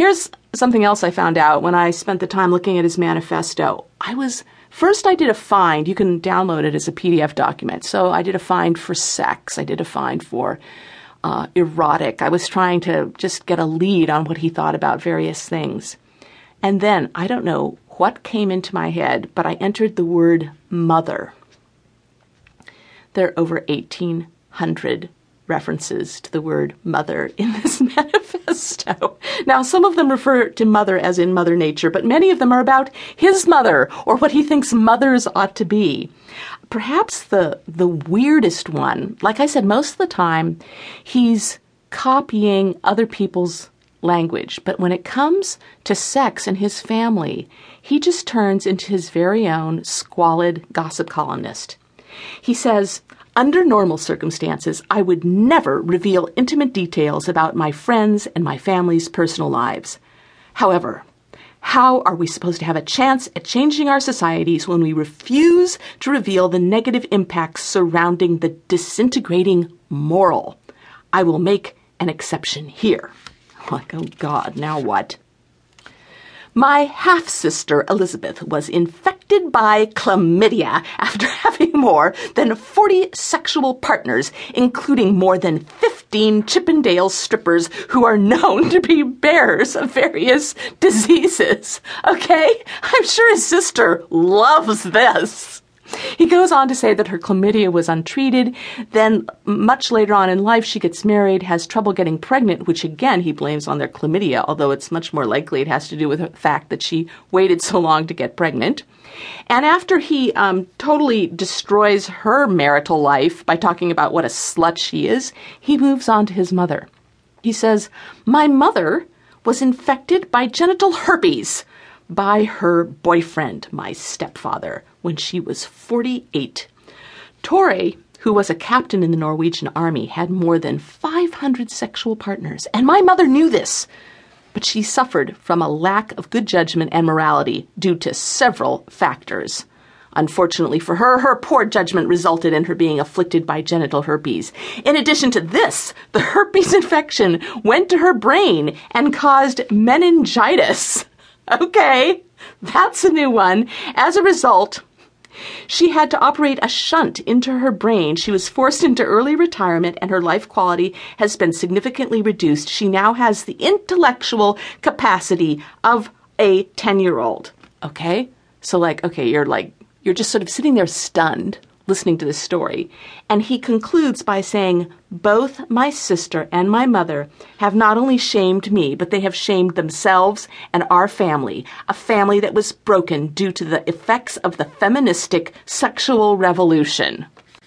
here's something else I found out when I spent the time looking at his manifesto. I was First, I did a find. You can download it as a PDF document. So I did a find for sex. I did a find for uh, erotic. I was trying to just get a lead on what he thought about various things. And then, I don't know what came into my head, but I entered the word mother. There are over 1,800 references to the word mother in this manifesto. Now, some of them refer to mother as in Mother Nature, but many of them are about his mother or what he thinks mothers ought to be. Perhaps the, the weirdest one, like I said, most of the time he's copying other people's language, but when it comes to sex and his family, he just turns into his very own squalid gossip columnist. He says, under normal circumstances, I would never reveal intimate details about my friends and my family's personal lives. However, how are we supposed to have a chance at changing our societies when we refuse to reveal the negative impacts surrounding the disintegrating moral? I will make an exception here. Like, oh God, now what? My half sister Elizabeth was infected by chlamydia after having more than 40 sexual partners, including more than 15 Chippendale strippers who are known to be bearers of various diseases. Okay? I'm sure his sister loves this. He goes on to say that her chlamydia was untreated. Then, much later on in life, she gets married, has trouble getting pregnant, which again he blames on their chlamydia, although it's much more likely it has to do with the fact that she waited so long to get pregnant. And after he um, totally destroys her marital life by talking about what a slut she is, he moves on to his mother. He says, My mother was infected by genital herpes by her boyfriend, my stepfather, when she was 48. Tore, who was a captain in the Norwegian army, had more than 500 sexual partners, and my mother knew this. But she suffered from a lack of good judgment and morality due to several factors. Unfortunately for her, her poor judgment resulted in her being afflicted by genital herpes. In addition to this, the herpes infection went to her brain and caused meningitis. Okay, that's a new one. As a result, she had to operate a shunt into her brain. She was forced into early retirement, and her life quality has been significantly reduced. She now has the intellectual capacity of a 10 year old. Okay? So, like, okay, you're like, you're just sort of sitting there stunned listening to this story. And he concludes by saying, Both my sister and my mother have not only shamed me, but they have shamed themselves and our family, a family that was broken due to the effects of the feministic sexual revolution.